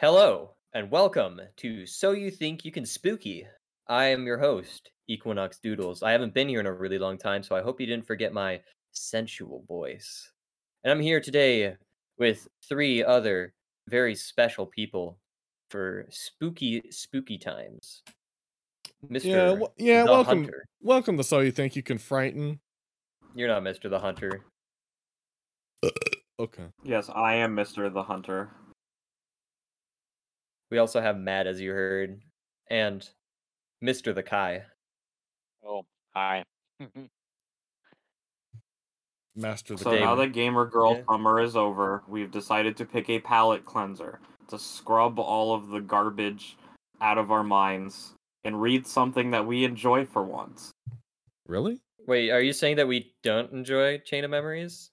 Hello and welcome to So You Think You Can Spooky. I am your host, Equinox Doodles. I haven't been here in a really long time, so I hope you didn't forget my sensual voice. And I'm here today with three other very special people for spooky, spooky times. Mr. Yeah, w- yeah. the welcome, Hunter. welcome to So You Think You Can Frighten. You're not Mr. the Hunter. Uh, okay. Yes, I am Mr. the Hunter. We also have Matt, as you heard, and Mr. the Kai. Oh, hi. Master the So Dave. now that Gamer Girl Yeah. summer is over, we've decided to pick a palate cleanser to scrub all of the garbage out of our minds and read something that we enjoy for once. Really? Wait, are you saying that we don't enjoy Chain of Memories?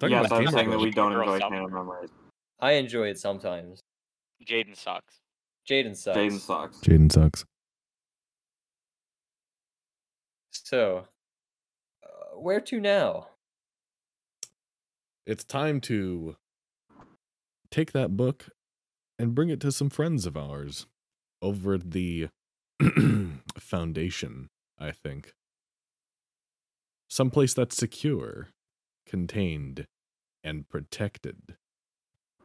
Talking yes, I'm saying that we don't Gamer enjoy summer. Chain of Memories. I enjoy it sometimes. Jaden sucks. Jaden sucks. Jaden sucks. Jaden sucks. So, uh, where to now? It's time to take that book and bring it to some friends of ours over at the foundation, I think. Someplace that's secure, contained, and protected.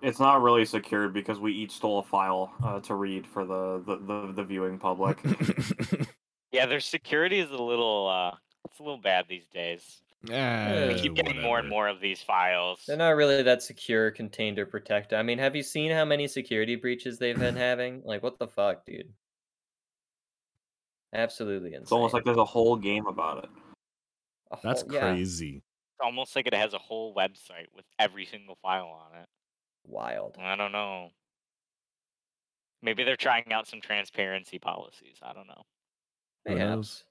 It's not really secured because we each stole a file uh, to read for the, the, the, the viewing public. Yeah, their security is a little uh it's a little bad these days. Yeah, We keep getting more and more of these files. They're not really that secure, contained, or protected. I mean, have you seen how many security breaches they've been having? Like, what the fuck, dude? Absolutely insane. It's almost like there's a whole game about it. A That's whole- yeah, crazy. It's almost like it has a whole website with every single file on it. Wild. I don't know. Maybe they're trying out some transparency policies. I don't know. Who Perhaps. knows?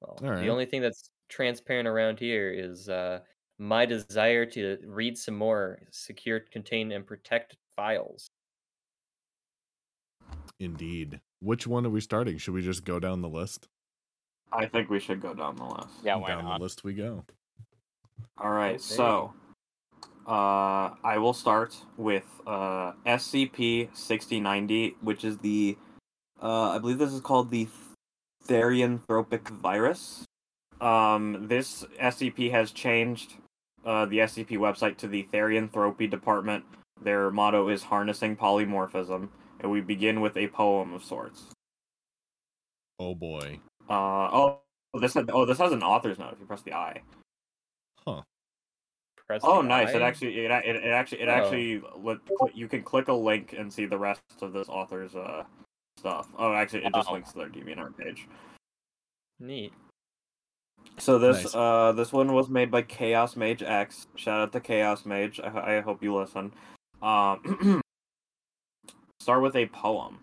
Well, Alright. the only thing that's transparent around here is uh, my desire to read some more secure, contain, and protect files. Indeed. Which one are we starting? Should we just go down the list? I think we should go down the list. Yeah, why down not? the list we go. All right, Okay. so uh, I will start with uh, SCP sixty ninety, which is the uh, I believe this is called the Therianthropic virus. Um, this SCP has changed uh, the SCP website to the Therianthropy Department. Their motto is harnessing polymorphism, and we begin with a poem of sorts. Oh boy. Uh, oh, this had, oh this has an author's note if you press the I. Huh. Press Oh, the nice! It actually, it, it, it actually, it Oh. actually, let, you can click a link and see the rest of this author's uh stuff. Oh, actually, it just Oh. links to their DeviantArt page. Neat. So this, Nice. uh, this one was made by Chaos Mage X. Shout out to Chaos Mage. I, I hope you listen. Um, start with a poem.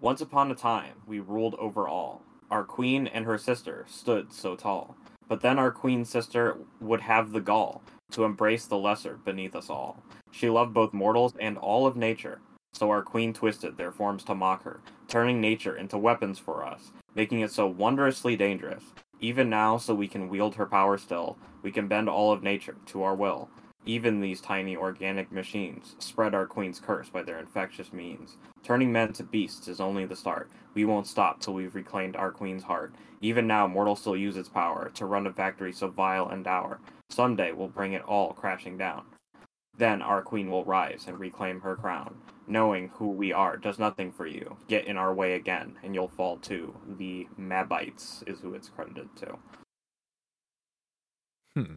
Once upon a time, we ruled over all. Our queen and her sister stood so tall. But then our queen sister would have the gall to embrace the lesser beneath us all. She loved both mortals and all of nature. So our queen twisted their forms to mock her, turning nature into weapons for us, making it so wondrously dangerous. Even now, so we can wield her power still, we can bend all of nature to our will. Even these tiny organic machines spread our queen's curse by their infectious means. Turning men to beasts is only the start. We won't stop till we've reclaimed our queen's heart. Even now, mortals still use its power to run a factory so vile and dour. Someday we'll bring it all crashing down. Then our queen will rise and reclaim her crown. Knowing who we are does nothing for you. Get in our way again, and you'll fall too. The Mabites is who it's credited to. Hmm.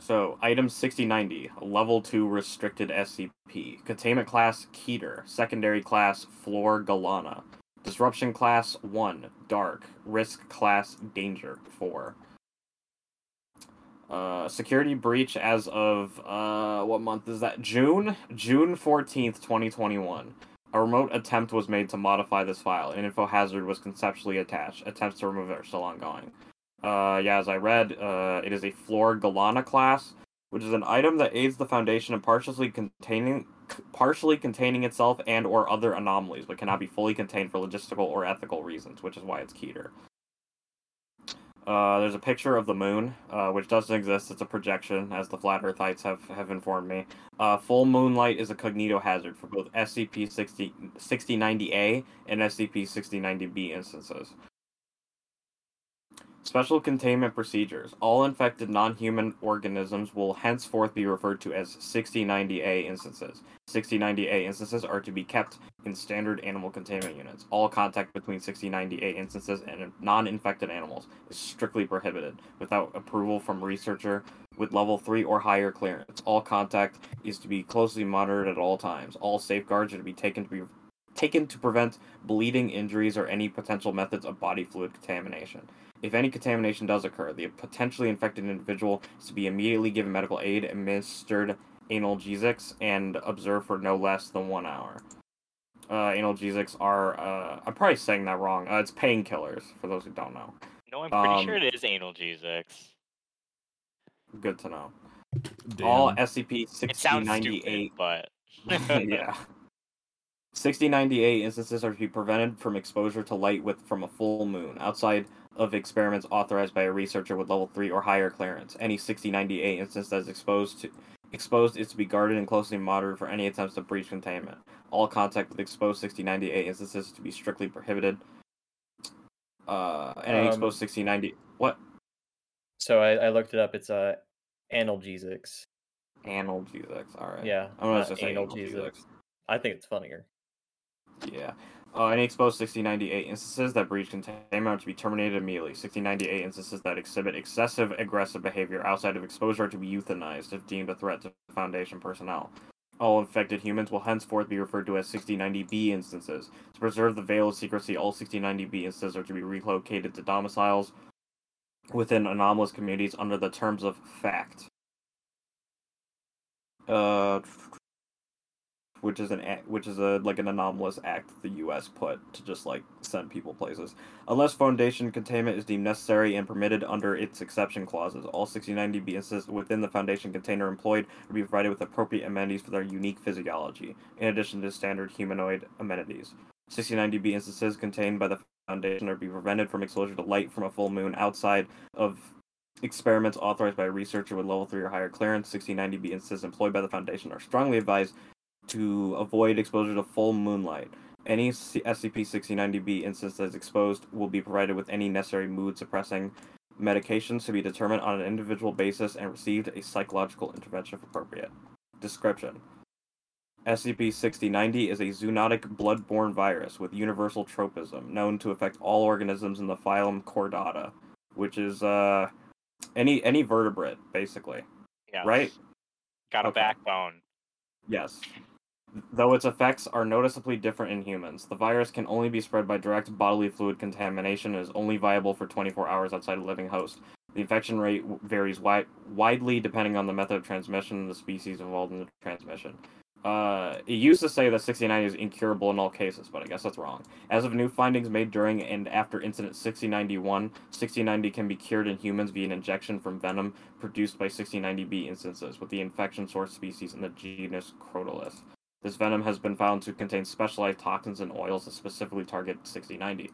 So, item 6090, level 2 restricted SCP. Containment class Keter, secondary class Floor Galana. Disruption class 1, Dark. Risk class Danger 4. Uh, security breach as of, uh, what month is that? June? June 14th, 2021. A remote attempt was made to modify this file. An info hazard was conceptually attached. Attempts to remove it are still ongoing. Uh, yeah, as I read, uh, it is a Floor Galana class, which is an item that aids the Foundation in partially containing partially containing itself and or other anomalies, but cannot be fully contained for logistical or ethical reasons, which is why it's Keter. Uh, there's a picture of the moon, uh, which doesn't exist. It's a projection, as the flat Earthites have, have informed me. Uh, full moonlight is a cognito hazard for both SCP 60, 6090A and SCP 6090B instances. Special containment procedures. All infected non human organisms will henceforth be referred to as 6090A instances. 6090A instances are to be kept in standard animal containment units. All contact between 6090A instances and non infected animals is strictly prohibited without approval from researcher with level 3 or higher clearance. All contact is to be closely monitored at all times. All safeguards are to be taken to be taken to prevent bleeding, injuries, or any potential methods of body fluid contamination. If any contamination does occur, the potentially infected individual is to be immediately given medical aid, administered analgesics, and observed for no less than one hour. Uh, analgesics are, uh, I'm probably saying that wrong. Uh, it's painkillers, for those who don't know. No, I'm pretty Um, sure it is analgesics. Good to know. Damn. All SCP It sounds stupid, but yeah. 6090A instances are to be prevented from exposure to light with from a full moon outside of experiments authorized by a researcher with level 3 or higher clearance. Any 6090A instance that is exposed to exposed is to be guarded and closely monitored for any attempts to breach containment. All contact with exposed 6090A instances is to be strictly prohibited. Uh, any Um, exposed 6090 what So I, I looked it up. It's uh, analgesics. analgesics. All right. Yeah, I'm gonna not say analgesics. analgesics. I think it's funnier. Yeah. Uh, any exposed 6090A instances that breach containment are to be terminated immediately. 6090A instances that exhibit excessive aggressive behavior outside of exposure are to be euthanized if deemed a threat to Foundation personnel. All infected humans will henceforth be referred to as 6090B instances. To preserve the veil of secrecy, all 6090B instances are to be relocated to domiciles within anomalous communities under the terms of FACT. Uh, which is an which is a like an anomalous act the U.S. put to just like send people places. Unless Foundation containment is deemed necessary and permitted under its exception clauses, all 6090B instances within the Foundation container employed will be provided with appropriate amenities for their unique physiology, in addition to standard humanoid amenities. 6090B instances contained by the Foundation are be prevented from exposure to light from a full moon outside of experiments authorized by a researcher with level 3 or higher clearance. 6090B instances employed by the Foundation are strongly advised to avoid exposure to full moonlight. Any SCP-6090-B instance that is exposed will be provided with any necessary mood-suppressing medications to be determined on an individual basis and received a psychological intervention if appropriate. Description: SCP-6090 is a zoonotic blood-borne virus with universal tropism, known to affect all organisms in the phylum Chordata, which is uh any any vertebrate basically, yeah, right? Got a Okay. backbone. Yes. Though its effects are noticeably different in humans, the virus can only be spread by direct bodily fluid contamination and is only viable for 24 hours outside a living host. The infection rate varies wi- widely depending on the method of transmission and the species involved in the transmission. Uh, it used to say that 69 is incurable in all cases, but I guess that's wrong. As of new findings made during and after incident 6091, 6090 can be cured in humans via an injection from venom produced by 6090B instances, with the infection source species in the genus Crotalus. This venom has been found to contain specialized toxins and oils that specifically target 6090.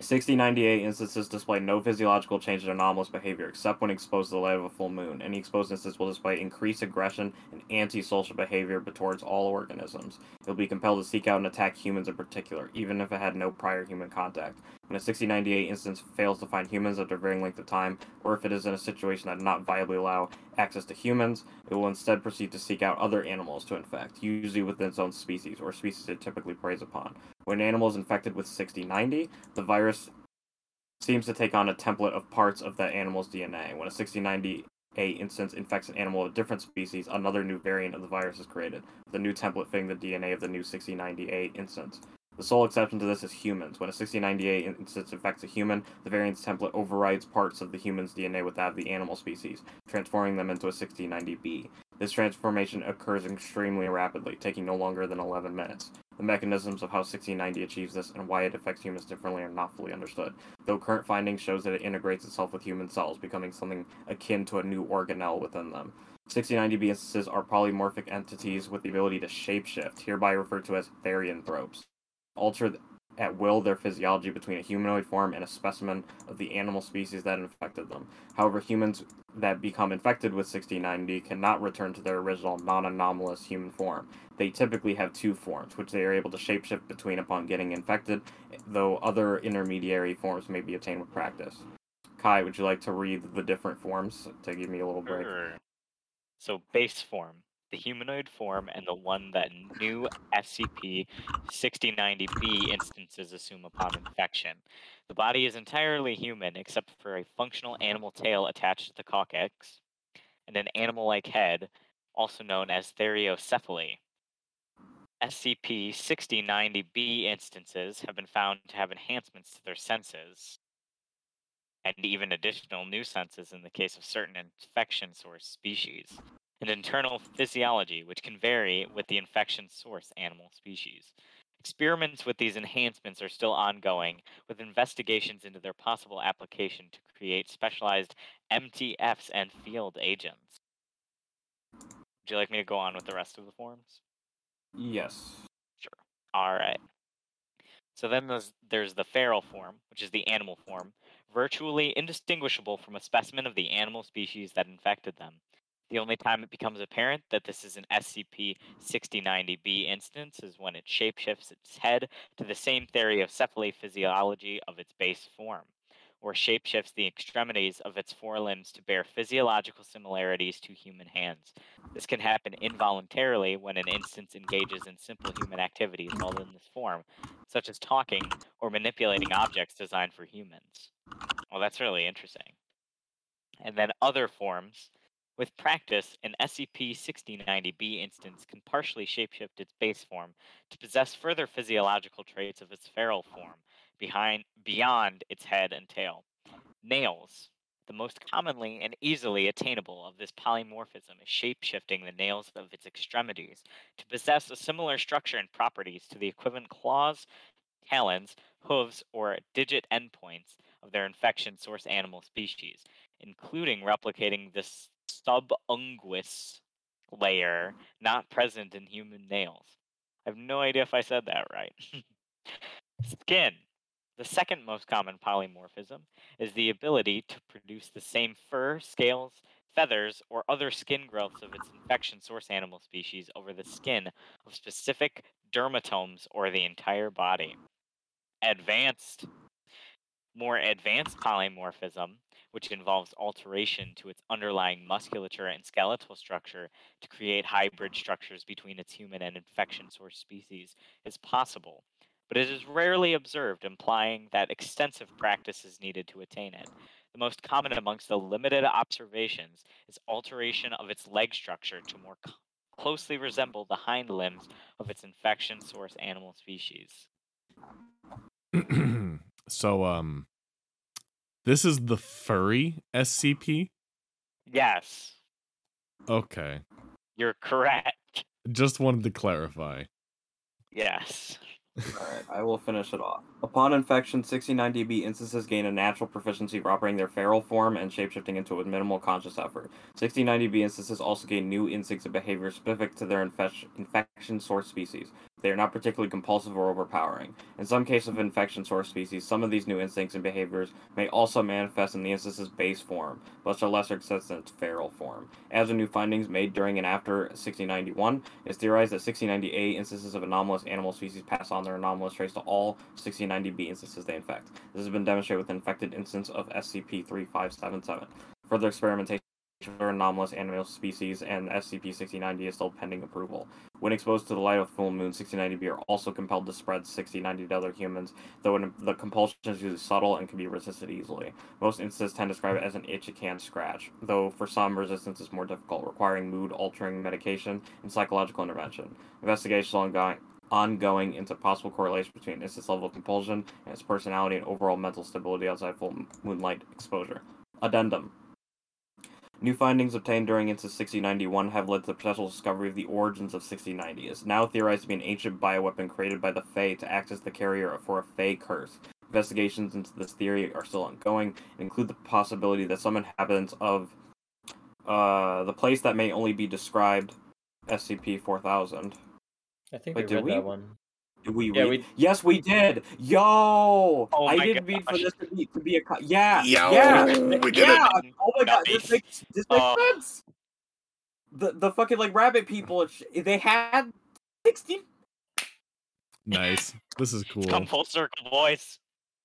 6090A instances display no physiological change in anomalous behavior except when exposed to the light of a full moon. Any exposed instance will display increased aggression and antisocial behavior towards all organisms. It will be compelled to seek out and attack humans in particular, even if it had no prior human contact. When a 6090A instance fails to find humans after a varying length of time, or if it is in a situation that does not viably allow access to humans, it will instead proceed to seek out other animals to infect, usually within its own species, or species it typically preys upon. When an animal is infected with 6090, the virus seems to take on a template of parts of that animal's DNA. When a 6090 a instance infects an animal of a different species, another new variant of the virus is created, the new template fitting the DNA of the new 6090A instance. The sole exception to this is humans. When a 6090A instance infects a human, the variant's template overrides parts of the human's DNA with that of the animal species, transforming them into a 6090B. This transformation occurs extremely rapidly, taking no longer than 11 minutes. The mechanisms of how 1690 achieves this and why it affects humans differently are not fully understood, though current findings shows that it integrates itself with human cells, becoming something akin to a new organelle within them. 6090B instances are polymorphic entities with the ability to shapeshift, hereby referred to as therianthropes. Alter at will their physiology between a humanoid form and a specimen of the animal species that infected them. However, humans that become infected with 1690 cannot return to their original non anomalous human form. They typically have two forms, which they are able to shapeshift between upon getting infected, though other intermediary forms may be attained with practice. Kai, would you like to read the different forms to give me a little break? So base form, the humanoid form, and the one that new SCP-6090-B instances assume upon infection. The body is entirely human except for a functional animal tail attached to the coccyx, and an animal-like head, also known as theriocephaly. SCP-6090-B instances have been found to have enhancements to their senses, and even additional new senses in the case of certain infection source species, and internal physiology, which can vary with the infection source animal species. Experiments with these enhancements are still ongoing, with investigations into their possible application to create specialized MTFs and field agents. Would you like me to go on with the rest of the forms? Yes. Sure. All right. So then there's, there's the feral form, which is the animal form, virtually indistinguishable from a specimen of the animal species that infected them. The only time it becomes apparent that this is an SCP 6090B instance is when it shapeshifts its head to the same theory of theriocephaly physiology of its base form, or shapeshifts the extremities of its forelimbs to bear physiological similarities to human hands. This can happen involuntarily when an instance engages in simple human activities while in this form, such as talking or manipulating objects designed for humans. Well, that's really interesting. And then other forms. With practice, an SCP 6090B instance can partially shapeshift its base form to possess further physiological traits of its feral form behind, beyond its head and tail. Nails. The most commonly and easily attainable of this polymorphism is shapeshifting the nails of its extremities to possess a similar structure and properties to the equivalent claws, talons, hooves, or digit endpoints of their infection source animal species, including replicating this subunguous layer not present in human nails. I have no idea if I said that right. Skin. The second most common polymorphism is the ability to produce the same fur, scales, feathers, or other skin growths of its infection source animal species over the skin of specific dermatomes or the entire body. Advanced. More advanced polymorphism which involves alteration to its underlying musculature and skeletal structure to create hybrid structures between its human and infection source species, is possible, but it is rarely observed, implying that extensive practice is needed to attain it. The most common amongst the limited observations is alteration of its leg structure to more closely resemble the hind limbs of its infection source animal species. so um this is the furry SCP? Yes, Okay. you're correct. Just wanted to clarify. Yes. Alright, I will finish it off. Upon infection, 69dB instances gain a natural proficiency for operating their feral form and shapeshifting into it with minimal conscious effort. 69dB instances also gain new instincts and behavior specific to their infec- infection source species. They are not particularly compulsive or overpowering. In some cases of infection source species, some of these new instincts and behaviors may also manifest in the instance's base form, but to a lesser extent in its feral form. As the new findings made during and after 1691, it's theorized that 1690A instances of anomalous animal species pass on their anomalous traits to all 1690B instances they infect. This has been demonstrated with infected instance of SCP-3577. Further experimentation other anomalous animal species and SCP-6090 is still pending approval. When exposed to the light of full moon, 6090B are also compelled to spread 6090 to other humans, though the compulsion is usually subtle and can be resisted easily. Most instances tend to describe it as an itch it can't scratch, though for some, resistance is more difficult, requiring mood-altering medication and psychological intervention. Investigations ongoing, ongoing into possible correlation between instance level of compulsion and its personality and overall mental stability outside full moonlight exposure. Addendum. New findings obtained during Instance 6091 have led to the potential discovery of the origins of 6090. It is now theorized to be an ancient bioweapon created by the Fae to act as the carrier for a Fae curse. Investigations into this theory are still ongoing and include the possibility that some inhabitants of uh, the place that may only be described SCP 4000 I think Wait, I read we- that one. Did we Yeah, read? we- Yes, we did. Yo, Oh I didn't mean for this to be to be a co- yeah, Yo, yeah, we did yeah. it. Oh my god, this makes this makes Oh. sense. The the fucking like rabbit people, they had sixty. Nice. This is cool. Come full circle, boys.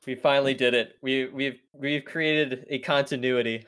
We finally did it. We we've we've created a continuity.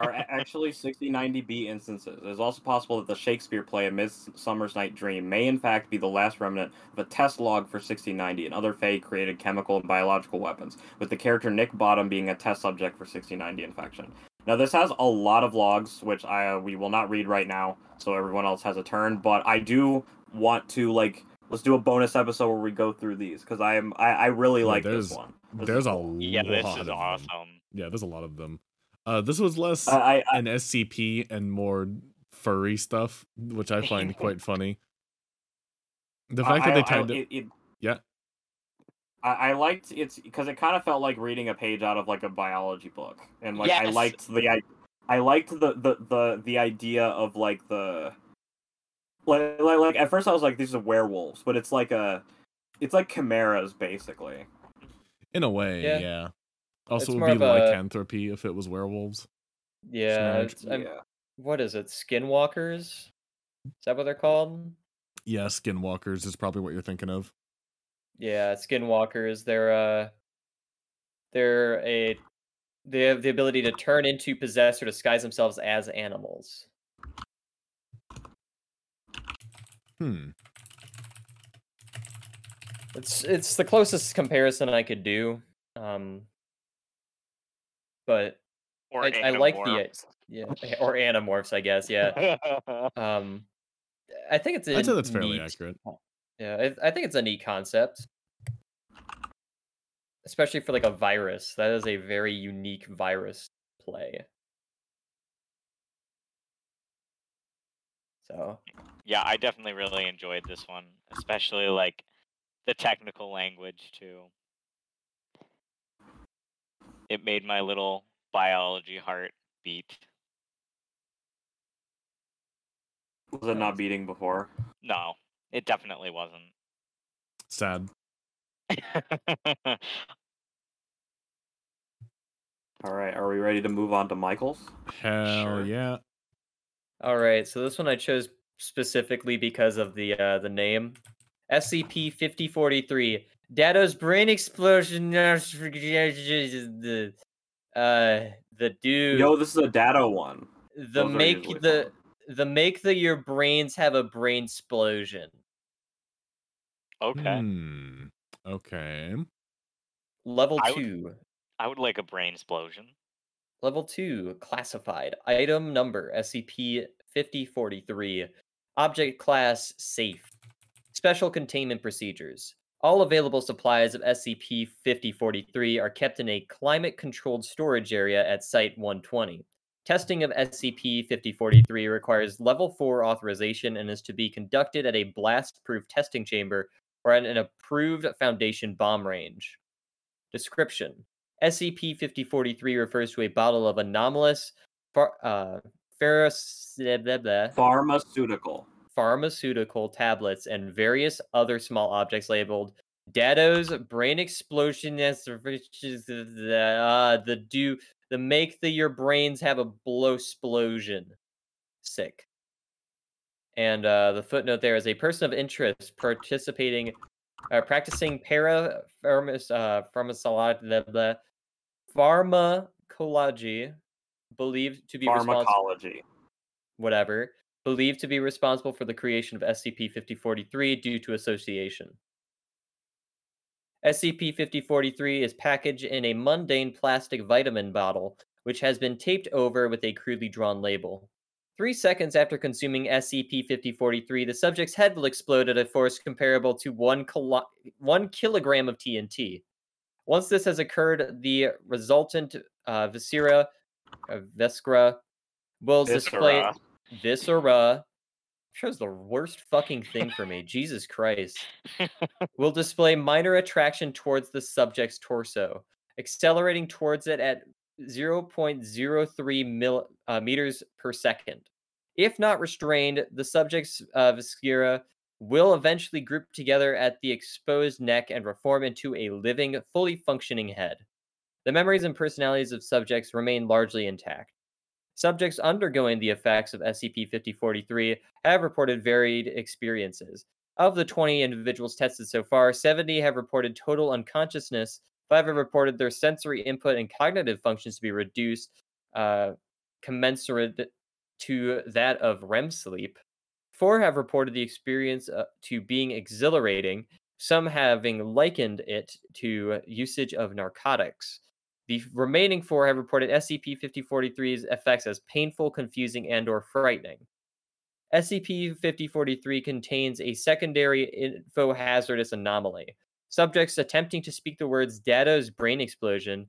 Are actually 60 90 B instances. It is also possible that the Shakespeare play A Midsummer's Night Dream may in fact be the last remnant of a test log for 6090 and other Fae created chemical and biological weapons, with the character Nick Bottom being a test subject for 6090 infection. Now this has a lot of logs, which I uh, we will not read right now, so everyone else has a turn. But I do want to like let's do a bonus episode where we go through these because I am I, I really Yeah, like this one. This is There's a cool. Yeah, lot this of is them. awesome. Yeah, there's a lot of them. Uh, this was less I, I, I an SCP and more furry stuff, which I find quite funny. The fact I- that they I- tied it, it, it- yeah. I, I liked it's because it kind of felt like reading a page out of like a biology book, and like I liked the I, I liked the, the the the idea of like the like, like like at first I was like these are werewolves, but it's like a it's like chimeras basically. in a way, yeah. Yeah. Also, It's would be of a- lycanthropy if it was werewolves. Yeah, it's, yeah. what is it? Skinwalkers? Is that what they're called? Yeah, skinwalkers is probably what you're thinking of. Yeah, skinwalkers. They're uh, they're a they have the ability to turn into, possess, or disguise themselves as animals. Hmm. It's it's the closest comparison I could do. Um, but Or I, I like the yeah, or animorphs, I guess. Yeah. Um, I think it's a I'd say that's fairly neat- accurate. Yeah, I, I think it's a neat concept, especially for like a virus. That is a very unique virus play. So yeah, I definitely really enjoyed this one, especially like the technical language too. It made my little biology heart beat. Was it not beating before? No, it definitely wasn't. Sad. All right, are we ready to move on to Michael's? Hell sure. yeah. All right, so this one I chose specifically because of the uh, the name SCP 5043 Dado's brain explosion. Uh, the dude. Yo, this is a Dado one. The Those make the fun. the make the your brains have a brain explosion. Okay. Hmm. Okay. Level I two. Would, I would like a brain explosion. Level two, classified. Item number SCP 5043. Object class safe. Special containment procedures. All available supplies of SCP 5043 are kept in a climate controlled storage area at Site 120. Testing of SCP 5043 requires Level 4 authorization and is to be conducted at a blast proof testing chamber or at an approved Foundation bomb range. Description SCP 5043 refers to a bottle of anomalous uh, Pharmaceutical. Pharmaceutical tablets and various other small objects labeled Dado's brain explosion as the uh, the do the make the your brains have a blow explosion. Sick. And uh, the footnote there is a person of interest participating, uh, practicing para pharmac- uh, pharmacolo- blah, blah, pharmacology, believed to be responsible Pharmacology. whatever, believed to be responsible for the creation of SCP 5043 due to association. SCP 5043 is packaged in a mundane plastic vitamin bottle, which has been taped over with a crudely drawn label. Three seconds after consuming SCP 5043, the subject's head will explode at a force comparable to one, kilo- one kilogram of TNT. Once this has occurred, the resultant uh, viscera, uh, viscera, will display Viscera. shows the worst fucking thing for me jesus christ will display minor attraction towards the subject's torso accelerating towards it at 0.03 mil, uh, meters per second if not restrained the subject's uh, viscera will eventually group together at the exposed neck and reform into a living, fully functioning head. The memories and personalities of subjects remain largely intact. Subjects undergoing the effects of SCP 5043 have reported varied experiences. Of the 20 individuals tested so far, 70 have reported total unconsciousness, 5 have reported their sensory input and cognitive functions to be reduced, uh, commensurate to that of REM sleep. Four have reported the experience uh, to being exhilarating, some having likened it to usage of narcotics. The remaining four have reported SCP-5043's effects as painful, confusing, and/or frightening. SCP-5043 contains a secondary info hazardous anomaly. Subjects attempting to speak the words "Dado's brain explosion"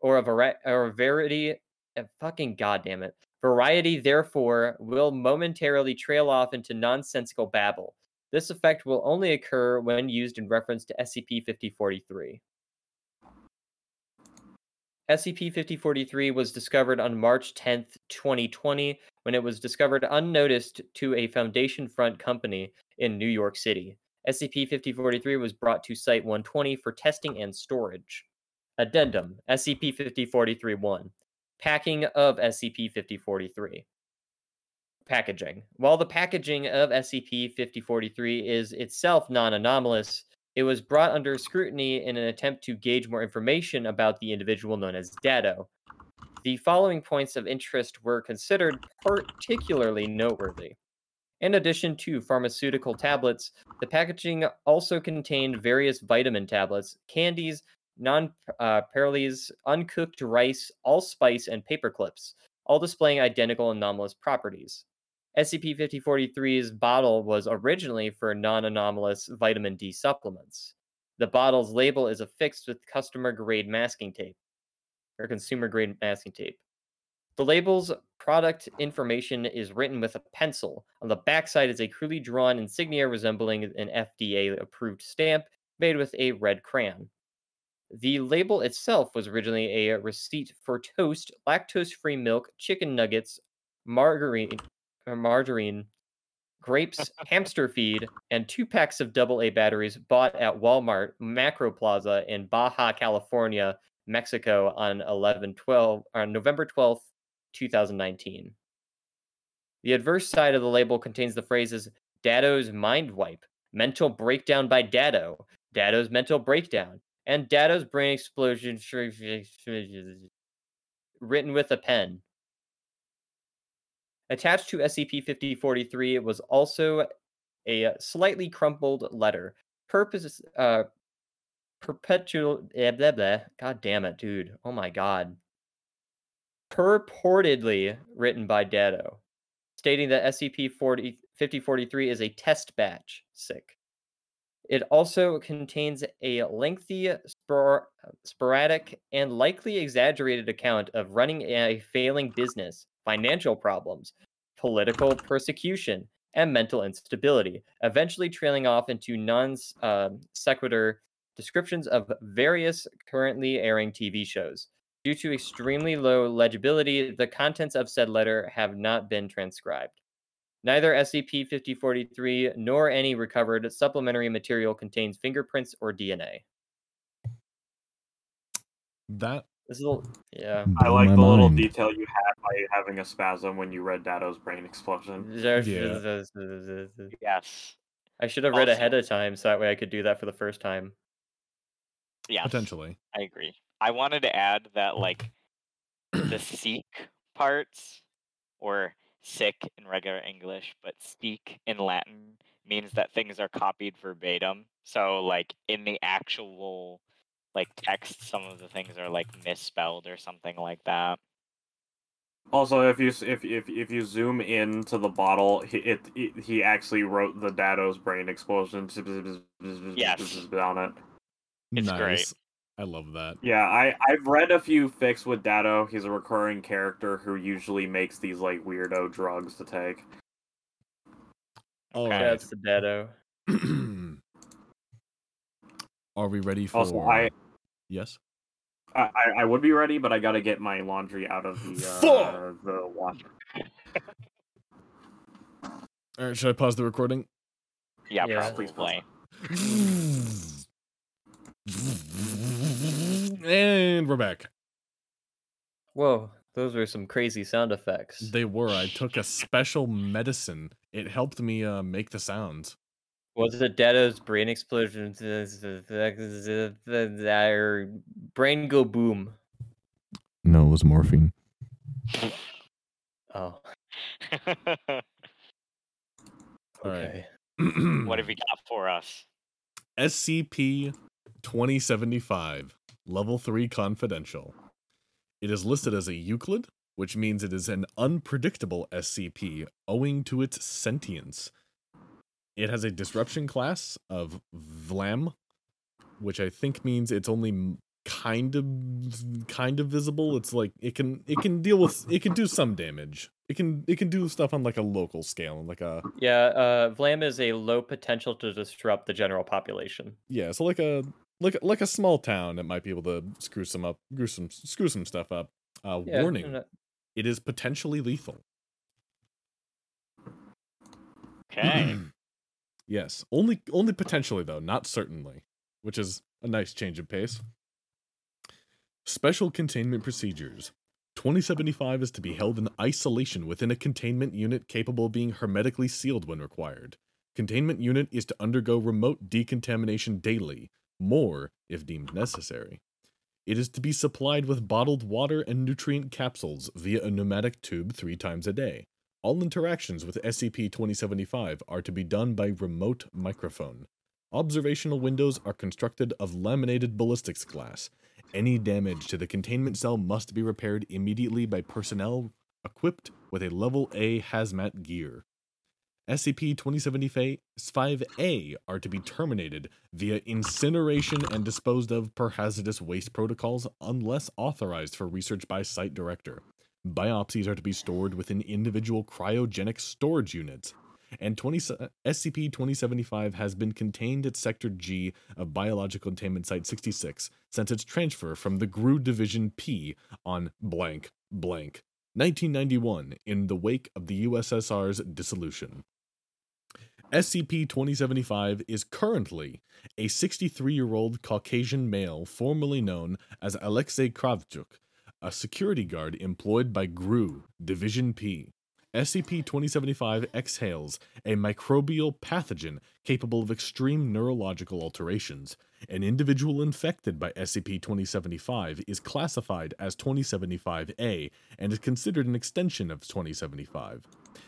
or a, or a variety, uh, fucking goddamn it, variety therefore will momentarily trail off into nonsensical babble. This effect will only occur when used in reference to SCP-5043. SCP-5043 was discovered on March 10th, 2020, when it was discovered unnoticed to a Foundation Front company in New York City. SCP-5043 was brought to Site-120 for testing and storage. Addendum SCP-5043-1 Packing of SCP-5043 Packaging While the packaging of SCP-5043 is itself non-anomalous, it was brought under scrutiny in an attempt to gauge more information about the individual known as Dado. The following points of interest were considered particularly noteworthy. In addition to pharmaceutical tablets, the packaging also contained various vitamin tablets, candies, non uh, uncooked rice, allspice, and paper clips, all displaying identical anomalous properties. SCP 5043's bottle was originally for non anomalous vitamin D supplements. The bottle's label is affixed with customer grade masking tape, or consumer grade masking tape. The label's product information is written with a pencil. On the backside is a crudely drawn insignia resembling an FDA approved stamp made with a red crayon. The label itself was originally a receipt for toast, lactose free milk, chicken nuggets, margarine, margarine, grapes, hamster feed, and two packs of AA batteries bought at Walmart Macro Plaza in Baja California, Mexico on 11 12 on November 12th, 2019. The adverse side of the label contains the phrases Dado's mind wipe, mental breakdown by Dado, Dado's mental breakdown, and Dado's brain explosion written with a pen. Attached to SCP 5043 it was also a slightly crumpled letter. Purpose, uh, perpetual, blah, blah, blah. God damn it, dude. Oh my god. Purportedly written by Dado, stating that SCP 40, 5043 is a test batch. Sick. It also contains a lengthy, spor- sporadic, and likely exaggerated account of running a failing business, financial problems, political persecution, and mental instability, eventually trailing off into non uh, sequitur descriptions of various currently airing TV shows. Due to extremely low legibility, the contents of said letter have not been transcribed. Neither SCP 5043 nor any recovered supplementary material contains fingerprints or DNA. That This is a little, yeah. I like my the little mind. detail you had by having a spasm when you read Dado's brain explosion. Yes. I should have read ahead of time so that way I could do that for the first time. Yeah. potentially. I agree. I wanted to add that like the seek parts or sick in regular English, but speak in Latin means that things are copied verbatim. So like in the actual like text, some of the things are like misspelled or something like that. Also, if you if if if you zoom in to the bottle, he, it, it he actually wrote the Dado's brain explosion Yes. on it. It's nice. great. I love that. Yeah, I I've read a few fics with Dado. He's a recurring character who usually makes these like weirdo drugs to take. All Okay. right. That's the Dado. Are we ready for? Also, I yes. I, I- I would be ready, but I gotta get my laundry out of the uh, Fuck! the washer. All right. Should I pause the recording? Yeah, Yeah. Please probably. and we're back. Whoa, those were some crazy sound effects. They were. I took a special medicine. It helped me uh, make the sounds. Was it Dado's brain explosion? Or brain go boom? No, it was morphine. Oh, All right. okay. what have you got for us? SCP 2075, Level 3 Confidential. It is listed as a Euclid, which means it is an unpredictable SCP owing to its sentience. It has a disruption class of Vlam, which I think means it's only kind of kind of visible. It's like it can it can deal with it can do some damage. It can it can do stuff on like a local scale, and like a Yeah, uh, Vlam is a low potential to disrupt the general population. Yeah, so like a like like a small town that might be able to screw some up, screw some screw some stuff up. Uh, Yeah, warning: it is potentially lethal. Okay. yes, only only potentially though, not certainly, which is a nice change of pace. Special containment procedures. 2075 is to be held in isolation within a containment unit capable of being hermetically sealed when required. Containment unit is to undergo remote decontamination daily, more if deemed necessary. It is to be supplied with bottled water and nutrient capsules via a pneumatic tube three times a day. All interactions with SCP 2075 are to be done by remote microphone. Observational windows are constructed of laminated ballistics glass. Any damage to the containment cell must be repaired immediately by personnel equipped with a level A hazmat gear. SCP 2075A are to be terminated via incineration and disposed of per hazardous waste protocols unless authorized for research by site director. Biopsies are to be stored within individual cryogenic storage units. And 20, SCP 2075 has been contained at Sector G of Biological Containment Site 66 since its transfer from the GRU Division P on blank blank 1991 in the wake of the USSR's dissolution. SCP 2075 is currently a 63 year old Caucasian male formerly known as Alexei Kravchuk, a security guard employed by GRU Division P. SCP 2075 exhales a microbial pathogen capable of extreme neurological alterations. An individual infected by SCP 2075 is classified as 2075A and is considered an extension of 2075.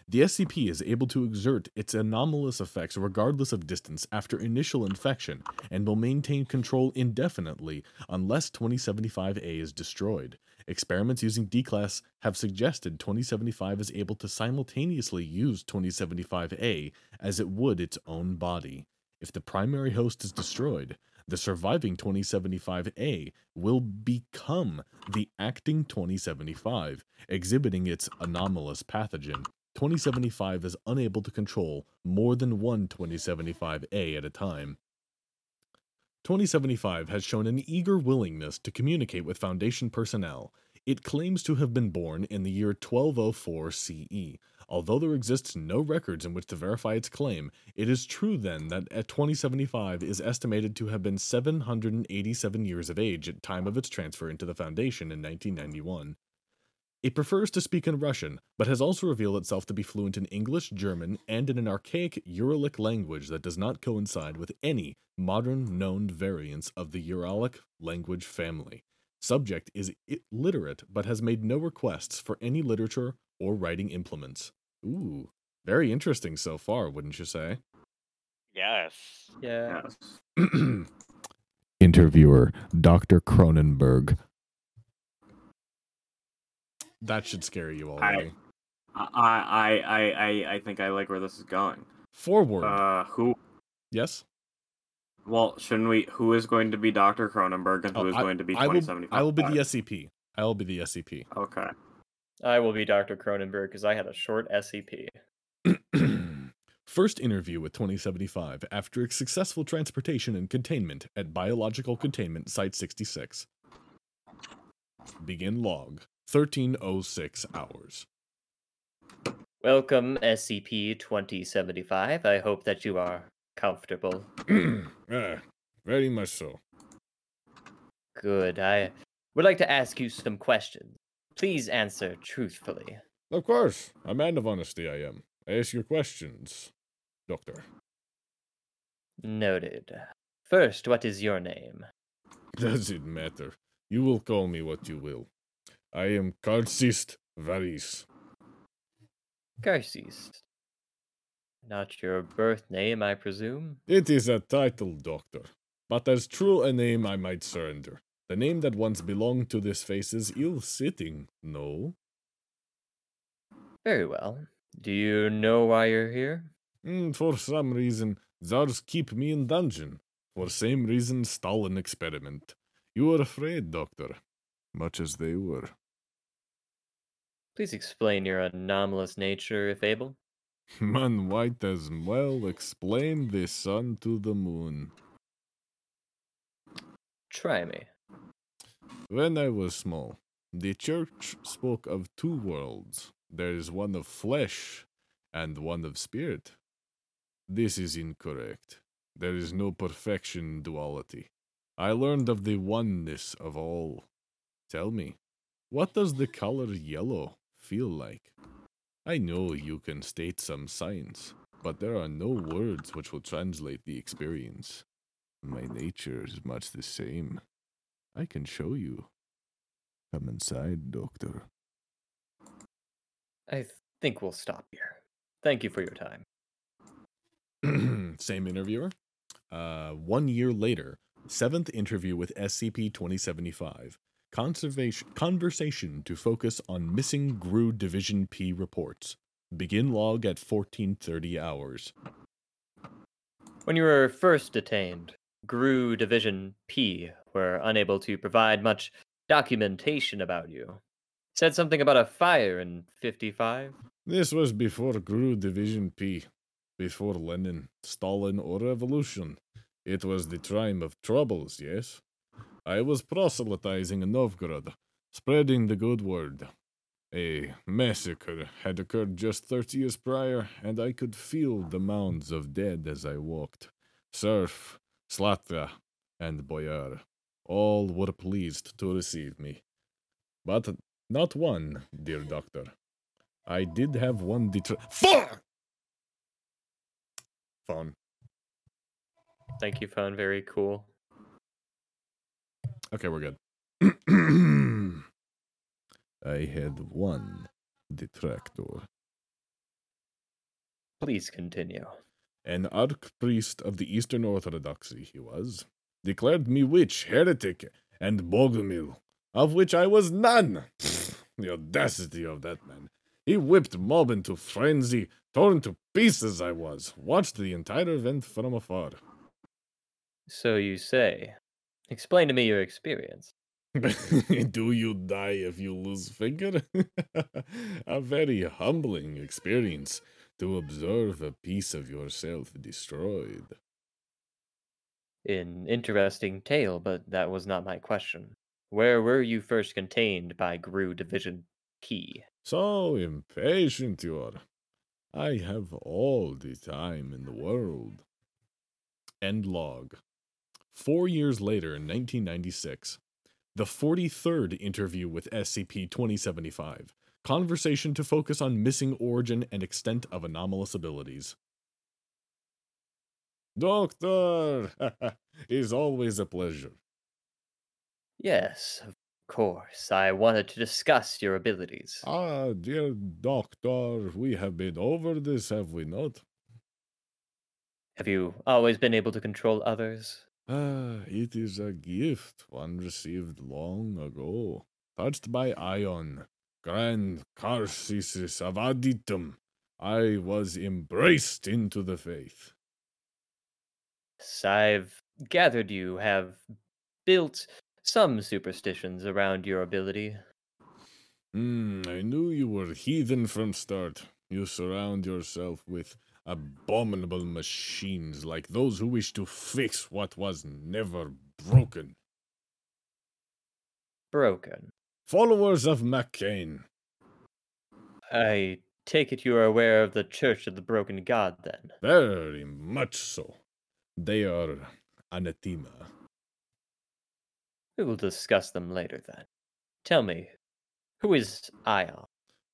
The SCP is able to exert its anomalous effects regardless of distance after initial infection and will maintain control indefinitely unless 2075A is destroyed. Experiments using D-Class have suggested 2075 is able to simultaneously use 2075A as it would its own body. If the primary host is destroyed, the surviving 2075A will become the acting 2075, exhibiting its anomalous pathogen. 2075 is unable to control more than one 2075A at a time. 2075 has shown an eager willingness to communicate with Foundation personnel. It claims to have been born in the year 1204 CE. Although there exists no records in which to verify its claim, it is true then that at 2075 is estimated to have been 787 years of age at time of its transfer into the Foundation in 1991. It prefers to speak in Russian, but has also revealed itself to be fluent in English, German, and in an archaic Uralic language that does not coincide with any modern known variants of the Uralic language family. Subject is illiterate, but has made no requests for any literature or writing implements. Ooh, very interesting so far, wouldn't you say? Yes. Yes. Interviewer Dr. Cronenberg. That should scare you already. I, I, I, I, I think I like where this is going. Forward. Uh, who? yes? Well, shouldn't we? Who is going to be Doctor Cronenberg and who Oh, is going to be twenty seventy five? I will be the SCP. I will be the SCP. Okay. I will be Dr. Cronenberg because I had a short SCP. First interview with 2075 after its successful transportation and containment at Biological Containment Site 66. Begin log 1306 hours. Welcome, SCP 2075. I hope that you are comfortable? ah, very much so. Good. I would like to ask you some questions. Please answer truthfully. Of course, a man of honesty I am. Ask your questions, Doctor. Noted. First, what is your name? Does it matter? You will call me what you will. I am Karcist Varis. Garces. Not your birth name, I presume? It is a title, Doctor, but as true a name I might surrender. The name that once belonged to this face is ill-sitting, no? Very well. Do you know why you're here? Mm, for some reason, Zars keep me in dungeon. For same reason, Stalin experiment. You were afraid, Doctor, much as they were. Please explain your anomalous nature, if able. Man might as well explain the sun to the moon. Try me. When I was small, the church spoke of two worlds. There is one of flesh and one of spirit. This is incorrect. There is no perfection in duality. I learned of the oneness of all. Tell me, what does the color yellow feel like? I know you can state some science, but there are no words which will translate the experience. My nature is much the same. I can show you. Come inside, Doctor. I think we'll stop here. Thank you for your time. Same interviewer. Uh, one year later, seventh interview with SCP 2075. Conservation conversation to focus on missing GRU Division P reports. Begin log at 1430 hours. When you were first detained, GRU Division P were unable to provide much documentation about you. Said something about a fire in 55? This was before GRU Division P, before Lenin, Stalin, or revolution. It was the time of troubles, yes? I was proselytizing in Novgorod, spreading the good word. A massacre had occurred just 30 years prior, and I could feel the mounds of dead as I walked. Serf, Slatra, and Boyar, all were pleased to receive me. But not one, dear doctor. I did have one detra- Fuck! Phone. Thank you, phone. Very cool. Okay, we're good. I had one detractor. Please continue. An archpriest of the Eastern Orthodoxy he was, declared me witch, heretic, and bogomil, of which I was none. the audacity of that man. He whipped mob into frenzy, torn to pieces I was, watched the entire event from afar. So you say. Explain to me your experience. Do you die if you lose finger? a very humbling experience to observe a piece of yourself destroyed. An interesting tale, but that was not my question. Where were you first contained by GRU Division P? So impatient you are. I have all the time in the world. End log. Four years later, in 1996, the 43rd interview with SCP 2075. Conversation to focus on missing origin and extent of anomalous abilities. Doctor! is always a pleasure. Yes, of course. I wanted to discuss your abilities. Ah, dear doctor, we have been over this, have we not? Have you always been able to control others? Ah, it is a gift one received long ago, touched by Ion, Grand Carcisis Avaditum. I was embraced into the faith. I've gathered you have built some superstitions around your ability. Hmm, I knew you were heathen from start. You surround yourself with abominable machines like those who wish to fix what was never broken. Broken. Followers of Mekhane. I take it you are aware of the Church of the Broken God, then. Very much so. They are anathema. We will discuss them later then. Tell me, who is Ion?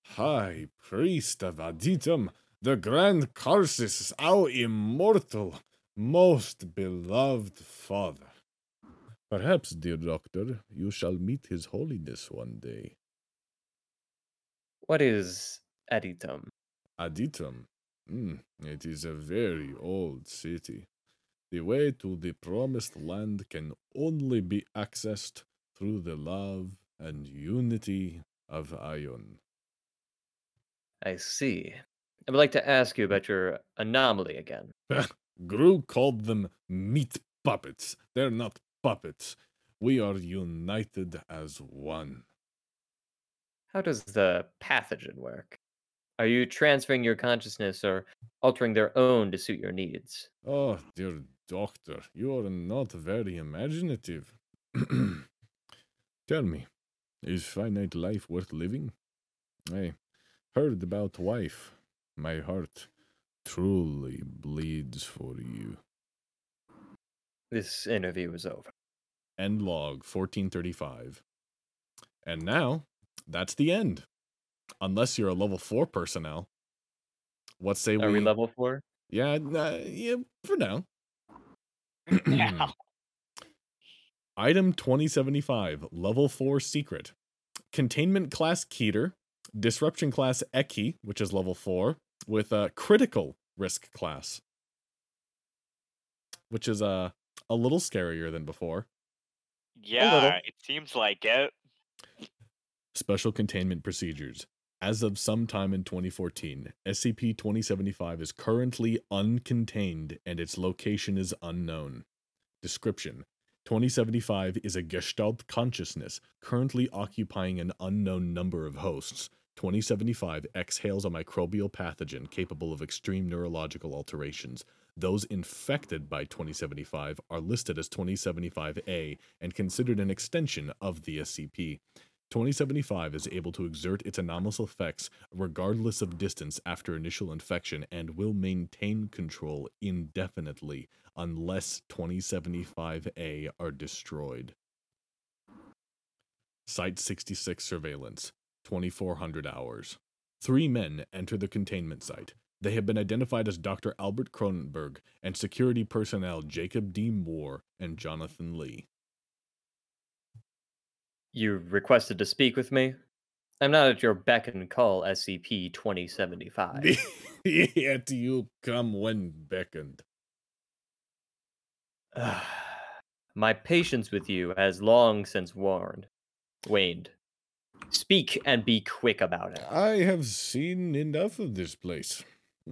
High priest of Adytum, the grand Karcist, our immortal, most beloved father. Perhaps, dear doctor, you shall meet his holiness one day. What is Adytum? Adytum, mm, it is a very old city. The way to the promised land can only be accessed through the love and unity of Ion. I see. I would like to ask you about your anomaly again. Gru called them meat puppets. They're not puppets. We are united as one. How does the pathogen work? Are you transferring your consciousness or altering their own to suit your needs? Oh, dear doctor, you are not very imaginative. Tell me, is finite life worth living? I heard about wife. My heart truly bleeds for you. This interview is over. End log 1435. And now, that's the end. Unless you're a level 4 personnel. What say Are we we level four? Yeah, uh, yeah, for now. Yeah. Item 2075, level 4 secret. Containment class Keter, disruption class Ekhi, which is level 4, with a critical risk class, which is uh, a little scarier than before. Yeah, it seems like it. Special containment procedures. As of sometime in 2014, SCP 2075 is currently uncontained and its location is unknown. Description 2075 is a Gestalt consciousness currently occupying an unknown number of hosts. 2075 exhales a microbial pathogen capable of extreme neurological alterations. Those infected by 2075 are listed as 2075A and considered an extension of the SCP. 2075 is able to exert its anomalous effects regardless of distance after initial infection and will maintain control indefinitely unless 2075A are destroyed. Site 66 surveillance, 2400 hours. Three men enter the containment site. They have been identified as Dr. Albert Cronenberg and security personnel Jacob D. Moore and Jonathan Lee. You requested to speak with me? I'm not at your beck and call, SCP 2075. Yet you come when beckoned. My patience with you has long since warned, waned. Speak and be quick about it. I have seen enough of this place.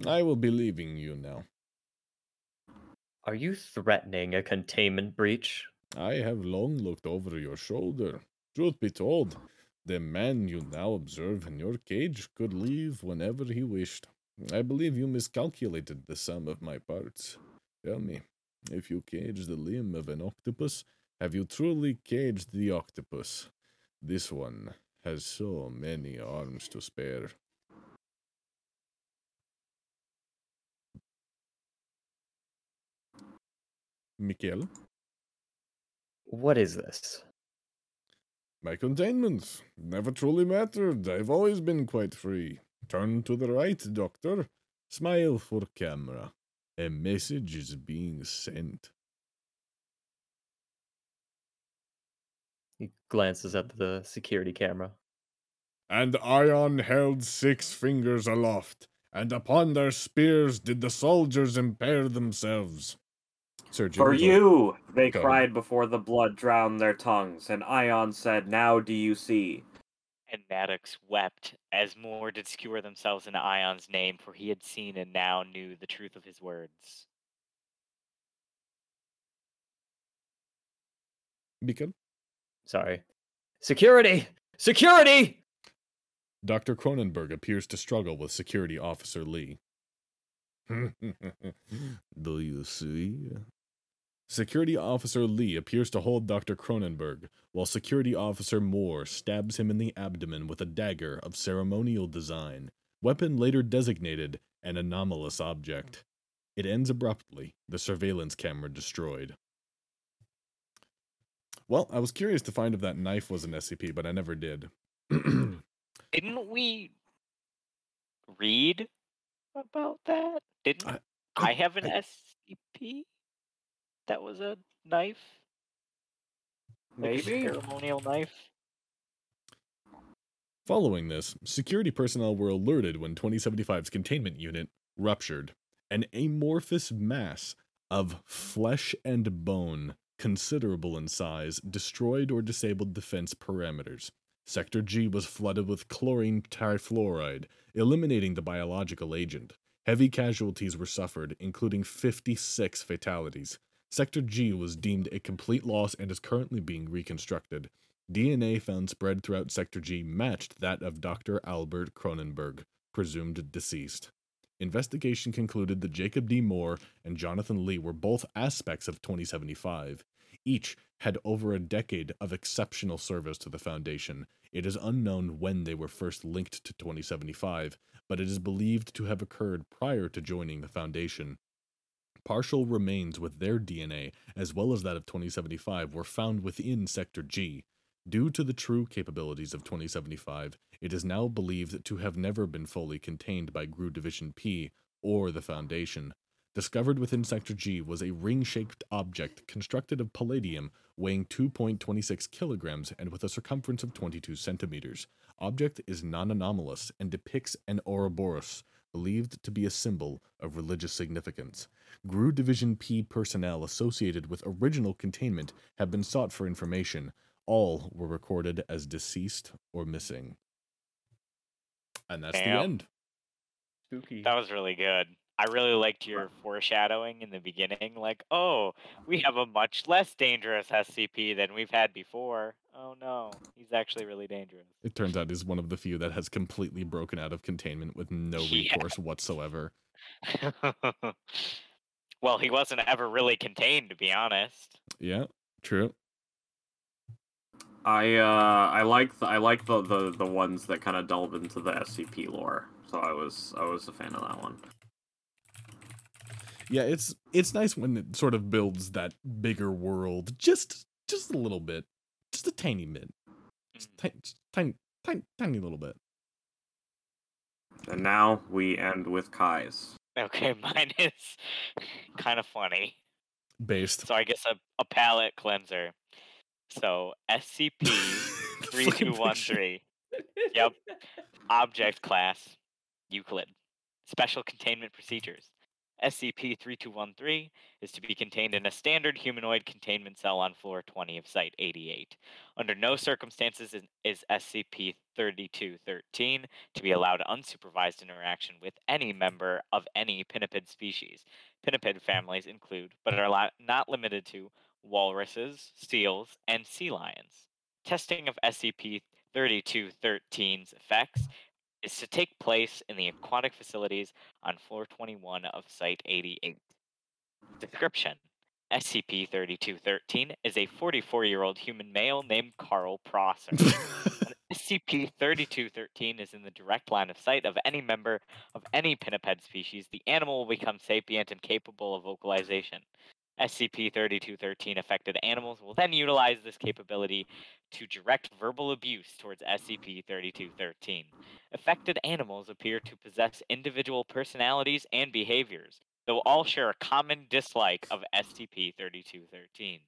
I will be leaving you now. Are you threatening a containment breach? I have long looked over your shoulder. Truth be told, the man you now observe in your cage could leave whenever he wished. I believe you miscalculated the sum of my parts. Tell me, if you cage the limb of an octopus, have you truly caged the octopus? This one has so many arms to spare. Mikhail? What is this? My containment never truly mattered. I've always been quite free. Turn to the right, Doctor. Smile for camera. A message is being sent. Glances at the security camera. And Ion held six fingers aloft, and upon their spears did the soldiers impair themselves. Sir For Jimmy, you, they Go. cried before the blood drowned their tongues, and Ion said, Now do you see? And Maddox wept as more did skewer themselves in Ion's name, for he had seen and now knew the truth of his words. Mikhail? Sorry. Security! Security! Dr. Cronenberg appears to struggle with Security Officer Lee. Do you see? Security Officer Lee appears to hold Dr. Cronenberg, while Security Officer Moore stabs him in the abdomen with a dagger of ceremonial design, weapon later designated an anomalous object. It ends abruptly, the surveillance camera destroyed. Well, I was curious to find if that knife was an SCP, but I never did. Didn't we read about that? Didn't I- I, I- have an I- SCP that was a knife? Like a Maybe. ceremonial knife? Following this, security personnel were alerted when 2075's containment unit ruptured. An amorphous mass of flesh and bone, considerable in size, destroyed or disabled defense parameters. Sector G was flooded with chlorine trifluoride, eliminating the biological agent. Heavy casualties were suffered, including 56 fatalities. Sector G was deemed a complete loss and is currently being reconstructed. DNA found spread throughout Sector G matched that of Dr. Albert Cronenberg, presumed deceased. Investigation concluded that Jacob D. Moore and Jonathan Lee were both aspects of 2075. Each had over a decade of exceptional service to the Foundation. It is unknown when they were first linked to 2075, but it is believed to have occurred prior to joining the Foundation. Partial remains with their DNA, as well as that of 2075, were found within Sector G. Due to the true capabilities of 2075, it is now believed to have never been fully contained by GRU Division P or the Foundation. Discovered within Sector G was a ring shaped object constructed of palladium weighing 2.26 kilograms and with a circumference of 22 centimeters. Object is non anomalous and depicts an Ouroboros, believed to be a symbol of religious significance. GRU Division P personnel associated with original containment have been sought for information. All were recorded as deceased or missing. And that's the end. Spooky. That was really good. I really liked your foreshadowing in the beginning. Like, oh, we have a much less dangerous SCP than we've had before. Oh no, he's actually really dangerous. It turns out he's one of the few that has completely broken out of containment with no Yeah. recourse whatsoever. well, he wasn't ever really contained, to be honest. Yeah, true. I uh I like the, I like the, the the ones that kind of delve into the SCP lore. So I was I was a fan of that one. Yeah, it's it's nice when it sort of builds that bigger world just just a little bit, just a tiny bit, just Mm. tiny, tiny, tiny, tiny little bit. And now we end with Kai's. Okay, mine is kind of funny. Based. So I guess a, a palette cleanser. So SCP three two one three. Yep. Object class Euclid. Special containment procedures. SCP 3213 is to be contained in a standard humanoid containment cell on floor 20 of Site 88. Under no circumstances is, SCP 3213 to be allowed unsupervised interaction with any member of any pinniped species. Pinniped families include, but are not limited to, walruses, seals, and sea lions. Testing of SCP 3213's effects is to take place in the aquatic facilities on floor 21 of Site 88. Description SCP 3213 is a 44 year old human male named Carl Prosser. SCP 3213 is in the direct line of sight of any member of any pinniped species. The animal will become sapient and capable of vocalization. SCP 3213 affected animals will then utilize this capability to direct verbal abuse towards SCP 3213. Affected animals appear to possess individual personalities and behaviors, though all share a common dislike of SCP 3213.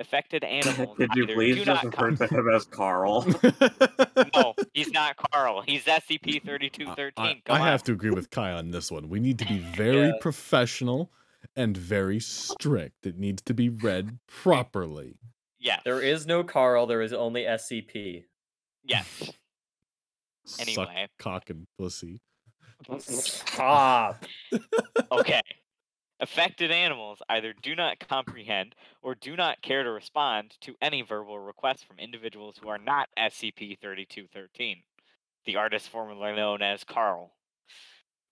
Affected animals Could you please do just not refer to him as Carl? no, he's not Carl. He's SCP 3213. I- Come I have to agree with Kai on this one. We need to be very Yeah. professional and very strict. It needs to be read properly. Yeah. There is no Carl. There is only SCP. Yes. Suck Anyway. cock and pussy. Stop. Okay. Affected animals either do not comprehend or do not care to respond to any verbal requests from individuals who are not SCP 3213, the artist formerly known as Carl.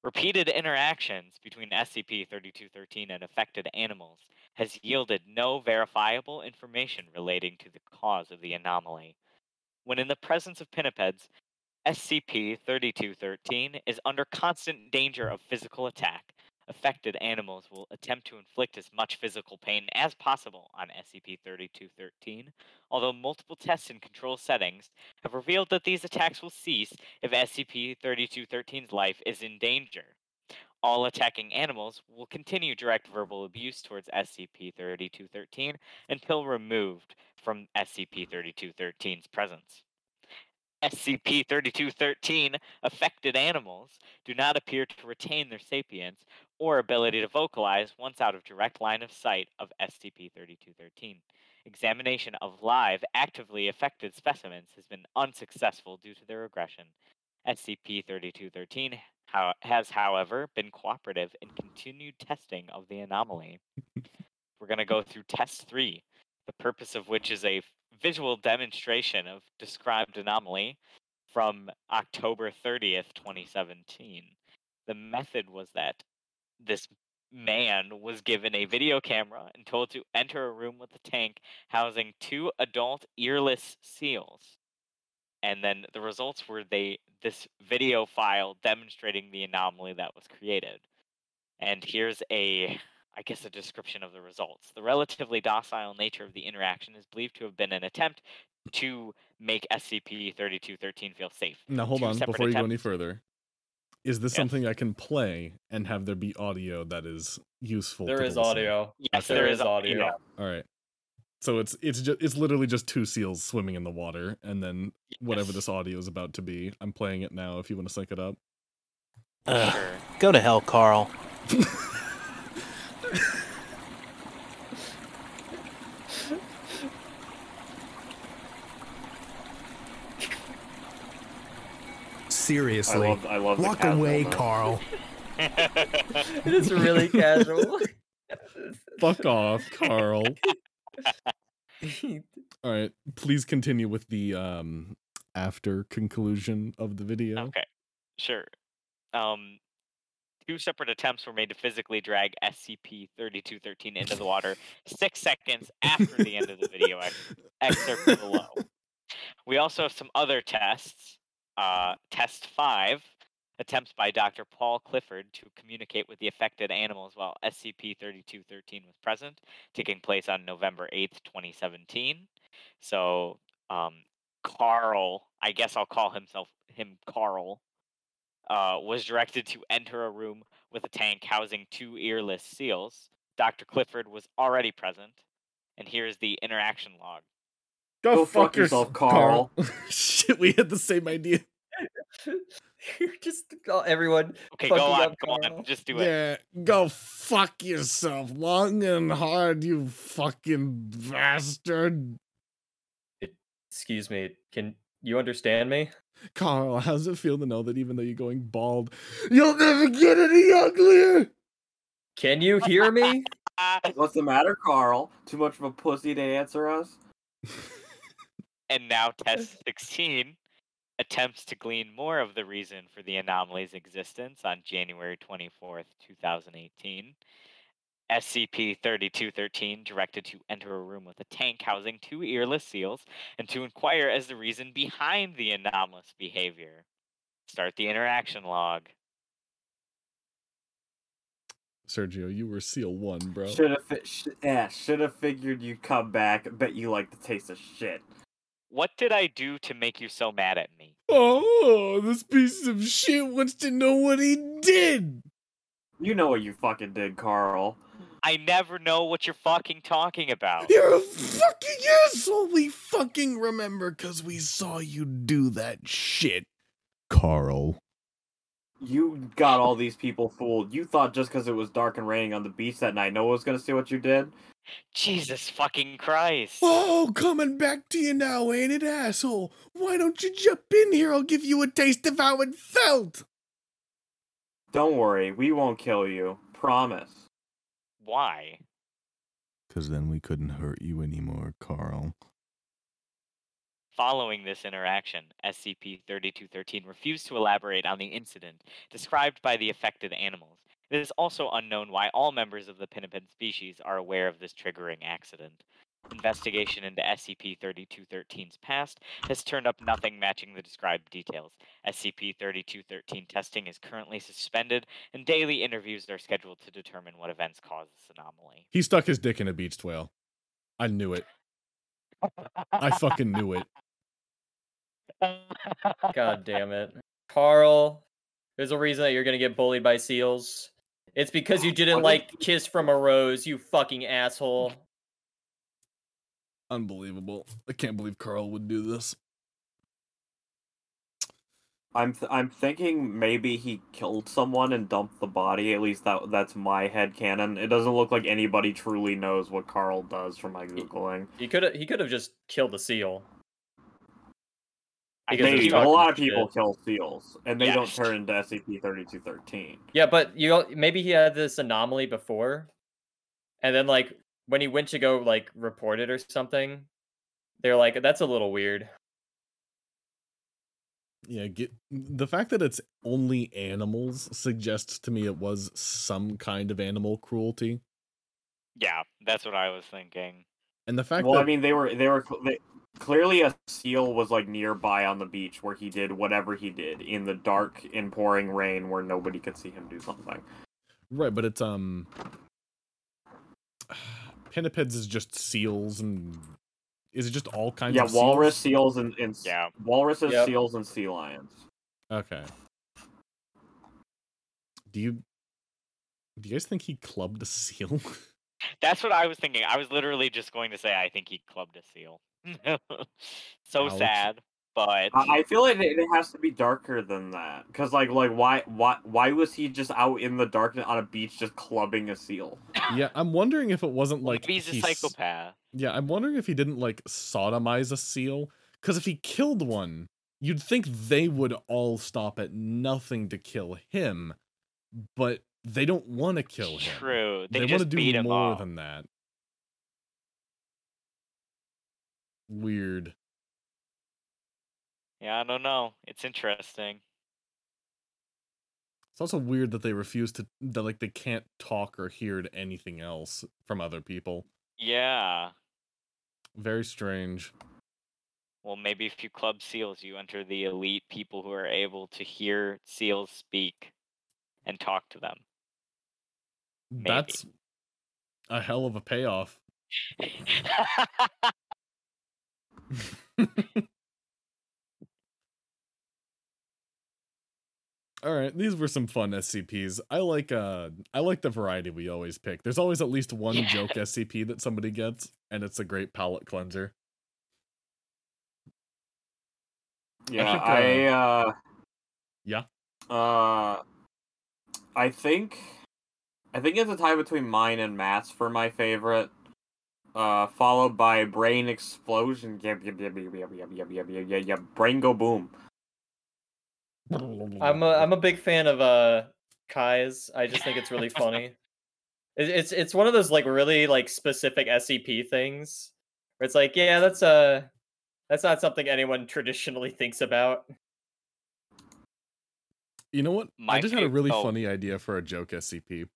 Repeated interactions between SCP 3213 and affected animals has yielded no verifiable information relating to the cause of the anomaly. When in the presence of pinnipeds, SCP 3213 is under constant danger of physical attack, affected animals will attempt to inflict as much physical pain as possible on SCP 3213, although multiple tests in control settings have revealed that these attacks will cease if SCP 3213's life is in danger. All attacking animals will continue direct verbal abuse towards SCP 3213 until removed from SCP 3213's presence. SCP 3213 affected animals do not appear to retain their sapience or ability to vocalize once out of direct line of sight of SCP 3213. Examination of live, actively affected specimens has been unsuccessful due to their aggression. SCP 3213 how, has, however, been cooperative in continued testing of the anomaly. We're going to go through test three, the purpose of which is a visual demonstration of described anomaly from October 30th, 2017. The method was that this man was given a video camera and told to enter a room with a tank housing two adult earless seals. And then the results were they this video file demonstrating the anomaly that was created. And here's a I guess a description of the results. The relatively docile nature of the interaction is believed to have been an attempt to make SCP-3213 feel safe. Now hold Two on before you go any further. Is this Yes. something I can play and have there be audio that is useful? There to is the audio. Yes, Okay. there There is is audio. audio. All right. So it's it's just it's literally just two seals swimming in the water, and then whatever this audio is about to be. I'm playing it now. If you want to sync it up. Ugh, Sure. go to hell, Carl. I Seriously. love, I love. the Walk away, casualness. Carl. it is really casual. Fuck off, Carl. All right. Please continue with the um after conclusion of the video. Okay, sure. Um, two separate attempts were made to physically drag SCP-3213 into the water six seconds after the end of the video ex- excerpt below. We also have some other tests. Uh, test five, attempts by Dr. Paul Clifford to communicate with the affected animals while SCP-3213 was present, taking place on November 8th, 2017. So, um, Carl, I guess I'll call himself him Carl, uh, was directed to enter a room with a tank housing two earless seals. Dr. Clifford was already present, and here's the interaction log. Go fuck yourself, Carl. Shit, we had the same idea. Just call everyone. Okay, go on, go on, just do it. Yeah, go fuck yourself long and hard, you fucking bastard. Excuse me. Can you understand me? Carl, how does it feel to know that even though you're going bald, you'll never get any uglier? Can you hear me? What's the matter, Carl? Too much of a pussy to answer us? And now test 16 attempts to glean more of the reason for the anomaly's existence on January 24th, 2018. SCP-3213 directed to enter a room with a tank housing two earless seals and to inquire as the reason behind the anomalous behavior. Start the interaction log. Sergio, you were seal one, bro. Should have, fi- sh- yeah, should have figured you'd come back. Bet you like the taste of shit. What did I do to make you so mad at me? Oh, this piece of shit wants to know what he did. You know what you fucking did, Carl. I never know what you're fucking talking about. You're a fucking asshole. We fucking remember because we saw you do that shit. Carl. You got all these people fooled. You thought just because it was dark and raining on the beach that night, no one was gonna see what you did. Jesus fucking Christ. Oh, coming back to you now, ain't it, asshole? Why don't you jump in here? I'll give you a taste of how it felt. Don't worry, we won't kill you. Promise. Why? Because then we couldn't hurt you anymore, Carl. Following this interaction, SCP 3213 refused to elaborate on the incident described by the affected animals. It is also unknown why all members of the pinniped species are aware of this triggering accident. Investigation into SCP-3213's past has turned up nothing matching the described details. SCP-3213 testing is currently suspended, and daily interviews are scheduled to determine what events caused this anomaly. He stuck his dick in a beached whale. I knew it. I fucking knew it. God damn it. Carl, there's a reason that you're gonna get bullied by seals. It's because you didn't like Kiss from a Rose, you fucking asshole. Unbelievable. I can't believe Carl would do this. I'm th- I'm thinking maybe he killed someone and dumped the body. At least that that's my head canon. It doesn't look like anybody truly knows what Carl does from my googling. He could have he could have just killed the seal. I Because Maybe a lot of shit. people kill seals, and they don't turn into SCP thirty two thirteen. Yeah, but you know, maybe he had this anomaly before, and then like when he went to go like report it or something, they're like, "That's a little weird." Yeah, get the fact that it's only animals suggests to me it was some kind of animal cruelty. Yeah, that's what I was thinking. And the fact that Well, that I mean, they were they were they, clearly a seal was like nearby on the beach where he did whatever he did in the dark in pouring rain where nobody could see him do something. right, but it's um pinnipeds is just seals and is it just all kinds yeah, of walrus seals? seals and, and Yeah. walruses, Yep. seals, and sea lions. Okay. Do you do you guys think he clubbed a seal? That's what I was thinking. I was literally just going to say I think he clubbed a seal. so Ouch. sad, but I, I feel like it, it has to be darker than that, because like like why why why was he just out in the darkness on a beach just clubbing a seal? yeah, I'm wondering if it wasn't like maybe he's a he psychopath. Yeah, I'm wondering if he didn't like sodomize a seal. Because if he killed one, you'd think they would all stop at nothing to kill him, but they don't want to kill him. True. They, They, want to do him more up. than that. Weird. Yeah, I don't know. It's interesting. It's also weird that they refuse to that like they can't talk or hear to anything else from other people. Yeah. Very strange. Well, maybe if you club seals, you enter the elite people who are able to hear seals speak and talk to them. Maybe. That's a hell of a payoff. All right, these were some fun SCPs. I like uh I like the variety we always pick. There's always at least one Yeah. joke SCP that somebody gets, and it's a great palate cleanser. Yeah, think, I uh Yeah. uh I think I think it's a tie between mine and Matt's for my favorite. Uh followed by Brain Explosion. Yep, yep, yep, yep, yep, yep, yep, yep, yep, yep, yep. Brain go boom. I'm a I'm a big fan of uh Kai's. I just think it's really funny. It, it's it's one of those like really like specific SCP things where it's like, yeah, that's uh that's not something anyone traditionally thinks about. You know what? I My just had a really oh. funny idea for a joke SCP.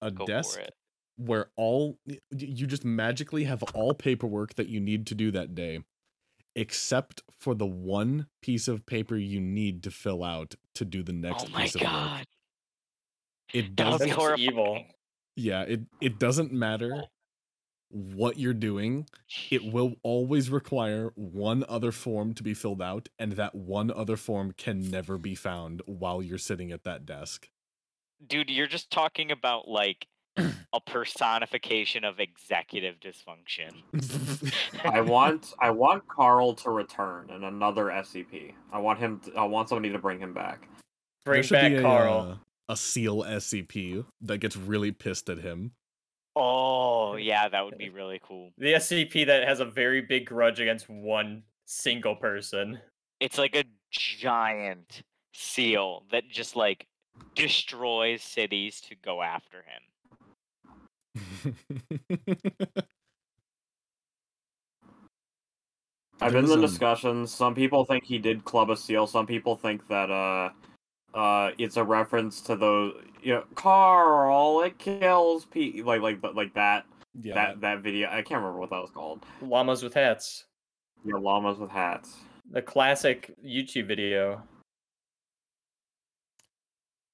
A Go desk for it. Where all you just magically have all paperwork that you need to do that day except for the one piece of paper you need to fill out to do the next Oh my piece of work. god. It That would doesn't be That's horrifying. evil. yeah, it it doesn't matter oh. what you're doing. It will always require one other form to be filled out and that one other form can never be found while you're sitting at that desk. Dude, you're just talking about like a personification of executive dysfunction. I want I want Carl to return in another SCP. I want him to, I want somebody to bring him back. There Bring should back be a, Carl. uh, a seal SCP that gets really pissed at him. Oh, yeah, that would be really cool. the SCP that has a very big grudge against one single person. It's like a giant seal that just like destroys cities to go after him. I've been in the discussions. Some people think he did club a seal. Some people think that uh, uh, it's a reference to those. You know, Carl, it kills people like like like that. Yeah, that that video. I can't remember what that was called. Llamas with hats. Yeah, llamas with hats. The classic YouTube video.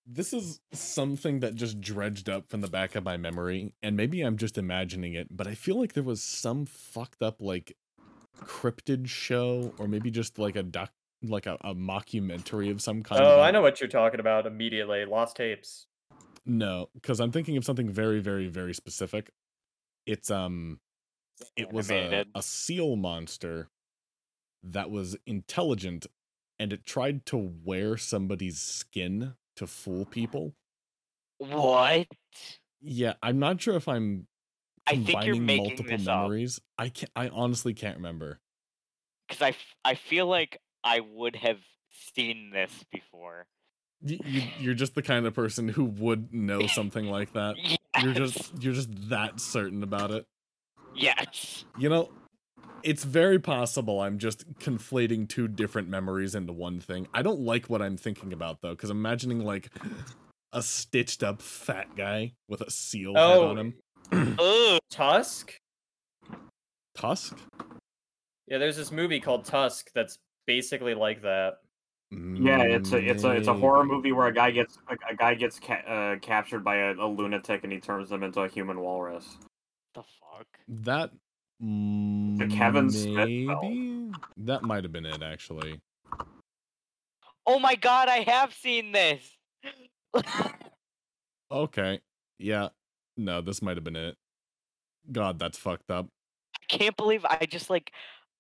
This is something that just dredged up from the back of my memory, and maybe I'm just imagining it, but I feel like there was some fucked up like cryptid show, or maybe just like a doc, like a, a mockumentary of some kind. Oh, I know what you're talking about immediately. Lost tapes. No, because I'm thinking of something very, very, very specific. It's um, it was a, a seal monster that was intelligent, and it tried to wear somebody's skin to fool people. What? Yeah, I'm not sure if I'm I think you're combining making multiple this up. memories. I can't. I honestly can't remember. Because I, f- I feel like I would have seen this before. You, you're just the kind of person who would know something like that. Yes. You're just you're just that certain about it. Yes. You know, it's very possible I'm just conflating two different memories into one thing. I don't like what I'm thinking about though, because I'm imagining like a stitched up fat guy with a seal head Oh, on him. oh, Tusk? Tusk? Yeah, there's this movie called Tusk that's basically like that. Yeah, it's a it's a it's a horror movie where a guy gets a, a guy gets ca- uh, captured by a, a lunatic and he turns them into a human walrus. The fuck? That The mm, Kevin Smith maybe film. that might have been it actually. Oh my god, I have seen this. Okay, yeah, no, this might have been it. God, that's fucked up. I can't believe I just like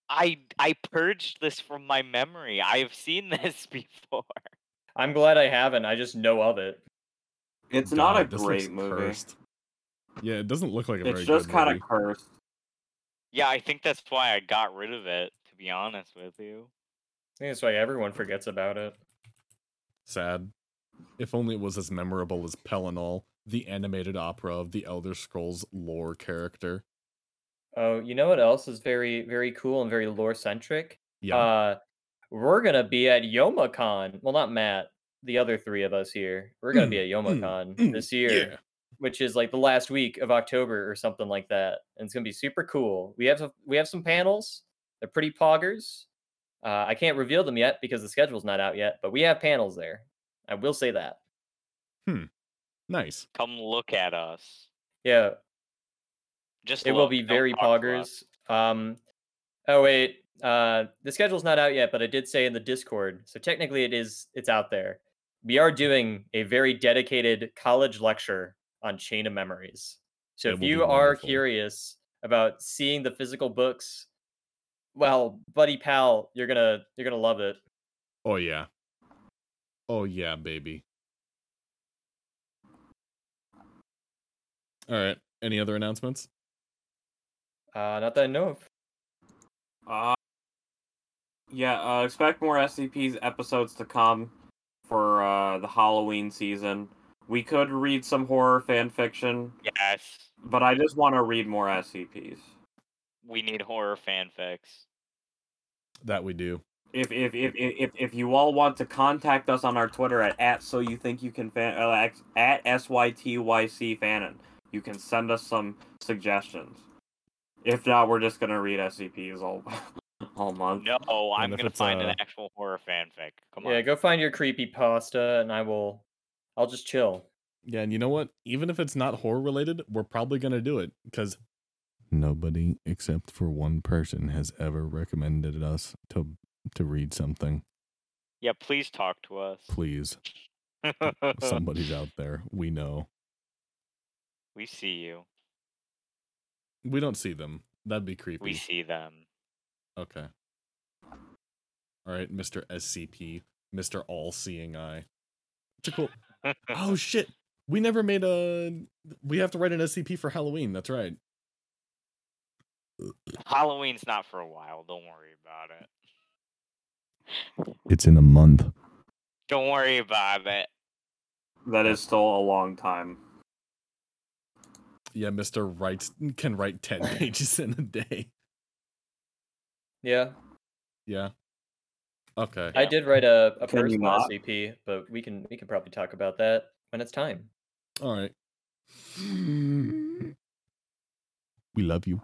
I I purged this from my memory. I've seen this before. I'm glad I haven't. I just know of it. It's not a God, great movie. cursed. Yeah, it doesn't look like a It's very just kind of cursed. Yeah, I think that's why I got rid of it, to be honest with you. I think that's why everyone forgets about it. Sad. If only it was as memorable as Pelinal, the animated opera of the Elder Scrolls lore character. Oh, you know what else is very, very cool and very lore centric? Yeah, Uh, we're gonna be at Youmacon. Well, not Matt. The other three of us here. We're gonna be at Youmacon mm, this year, yeah. Which is like the last week of October or something like that, and it's gonna be super cool. We have we have some panels. They're pretty poggers. Uh, I can't reveal them yet because the schedule's not out yet, but we have panels there. I will say that. Hmm. Nice. Come look at us. Yeah, Just it will be very talk to us. poggers. Um, oh wait, uh, the schedule's not out yet, but I did say in the Discord, so technically it is. It's out there. We are doing a very dedicated college lecture on Chain of Memories. So It if you are wonderful. curious about seeing the physical books, well, buddy pal, you're gonna you're gonna love it. Oh yeah. Oh yeah, baby. All right. Any other announcements? Uh, not that I know of. Uh, yeah, uh, expect more SCPs episodes to come for uh, the Halloween season. We could read some horror fan fiction, Yes. but I just want to read more SCPs. We need horror fanfics. That we do. If if if if if, if you all want to contact us on our Twitter at, at so you think you can fan uh, at sytyc fanon, you can send us some suggestions. If not, we're just gonna read SCPs all all month. No, I'm gonna find uh, an actual horror fanfic. Come on. Yeah, on. go find your creepy pasta, and I will. I'll just chill. Yeah, and you know what? Even if it's not horror related, we're probably gonna do it because nobody except for one person has ever recommended us to to read something. Yeah, please talk to us. Please, somebody's out there. We know. we see you. We don't see them. That'd be creepy. We see them. Okay. All right, Mr. SCP, Mr. All Seeing Eye. It's a cool. Oh shit! We never made a. We have to write an SCP for Halloween. That's right. Halloween's not for a while. Don't worry about it. It's in a month. Don't worry about it. That is still a long time. Yeah, Mr. writes can write ten pages in a day. Yeah, Yeah. Okay. I did write a, a Can you personal not? SCP, but we can we can probably talk about that when it's time. All right. We love you.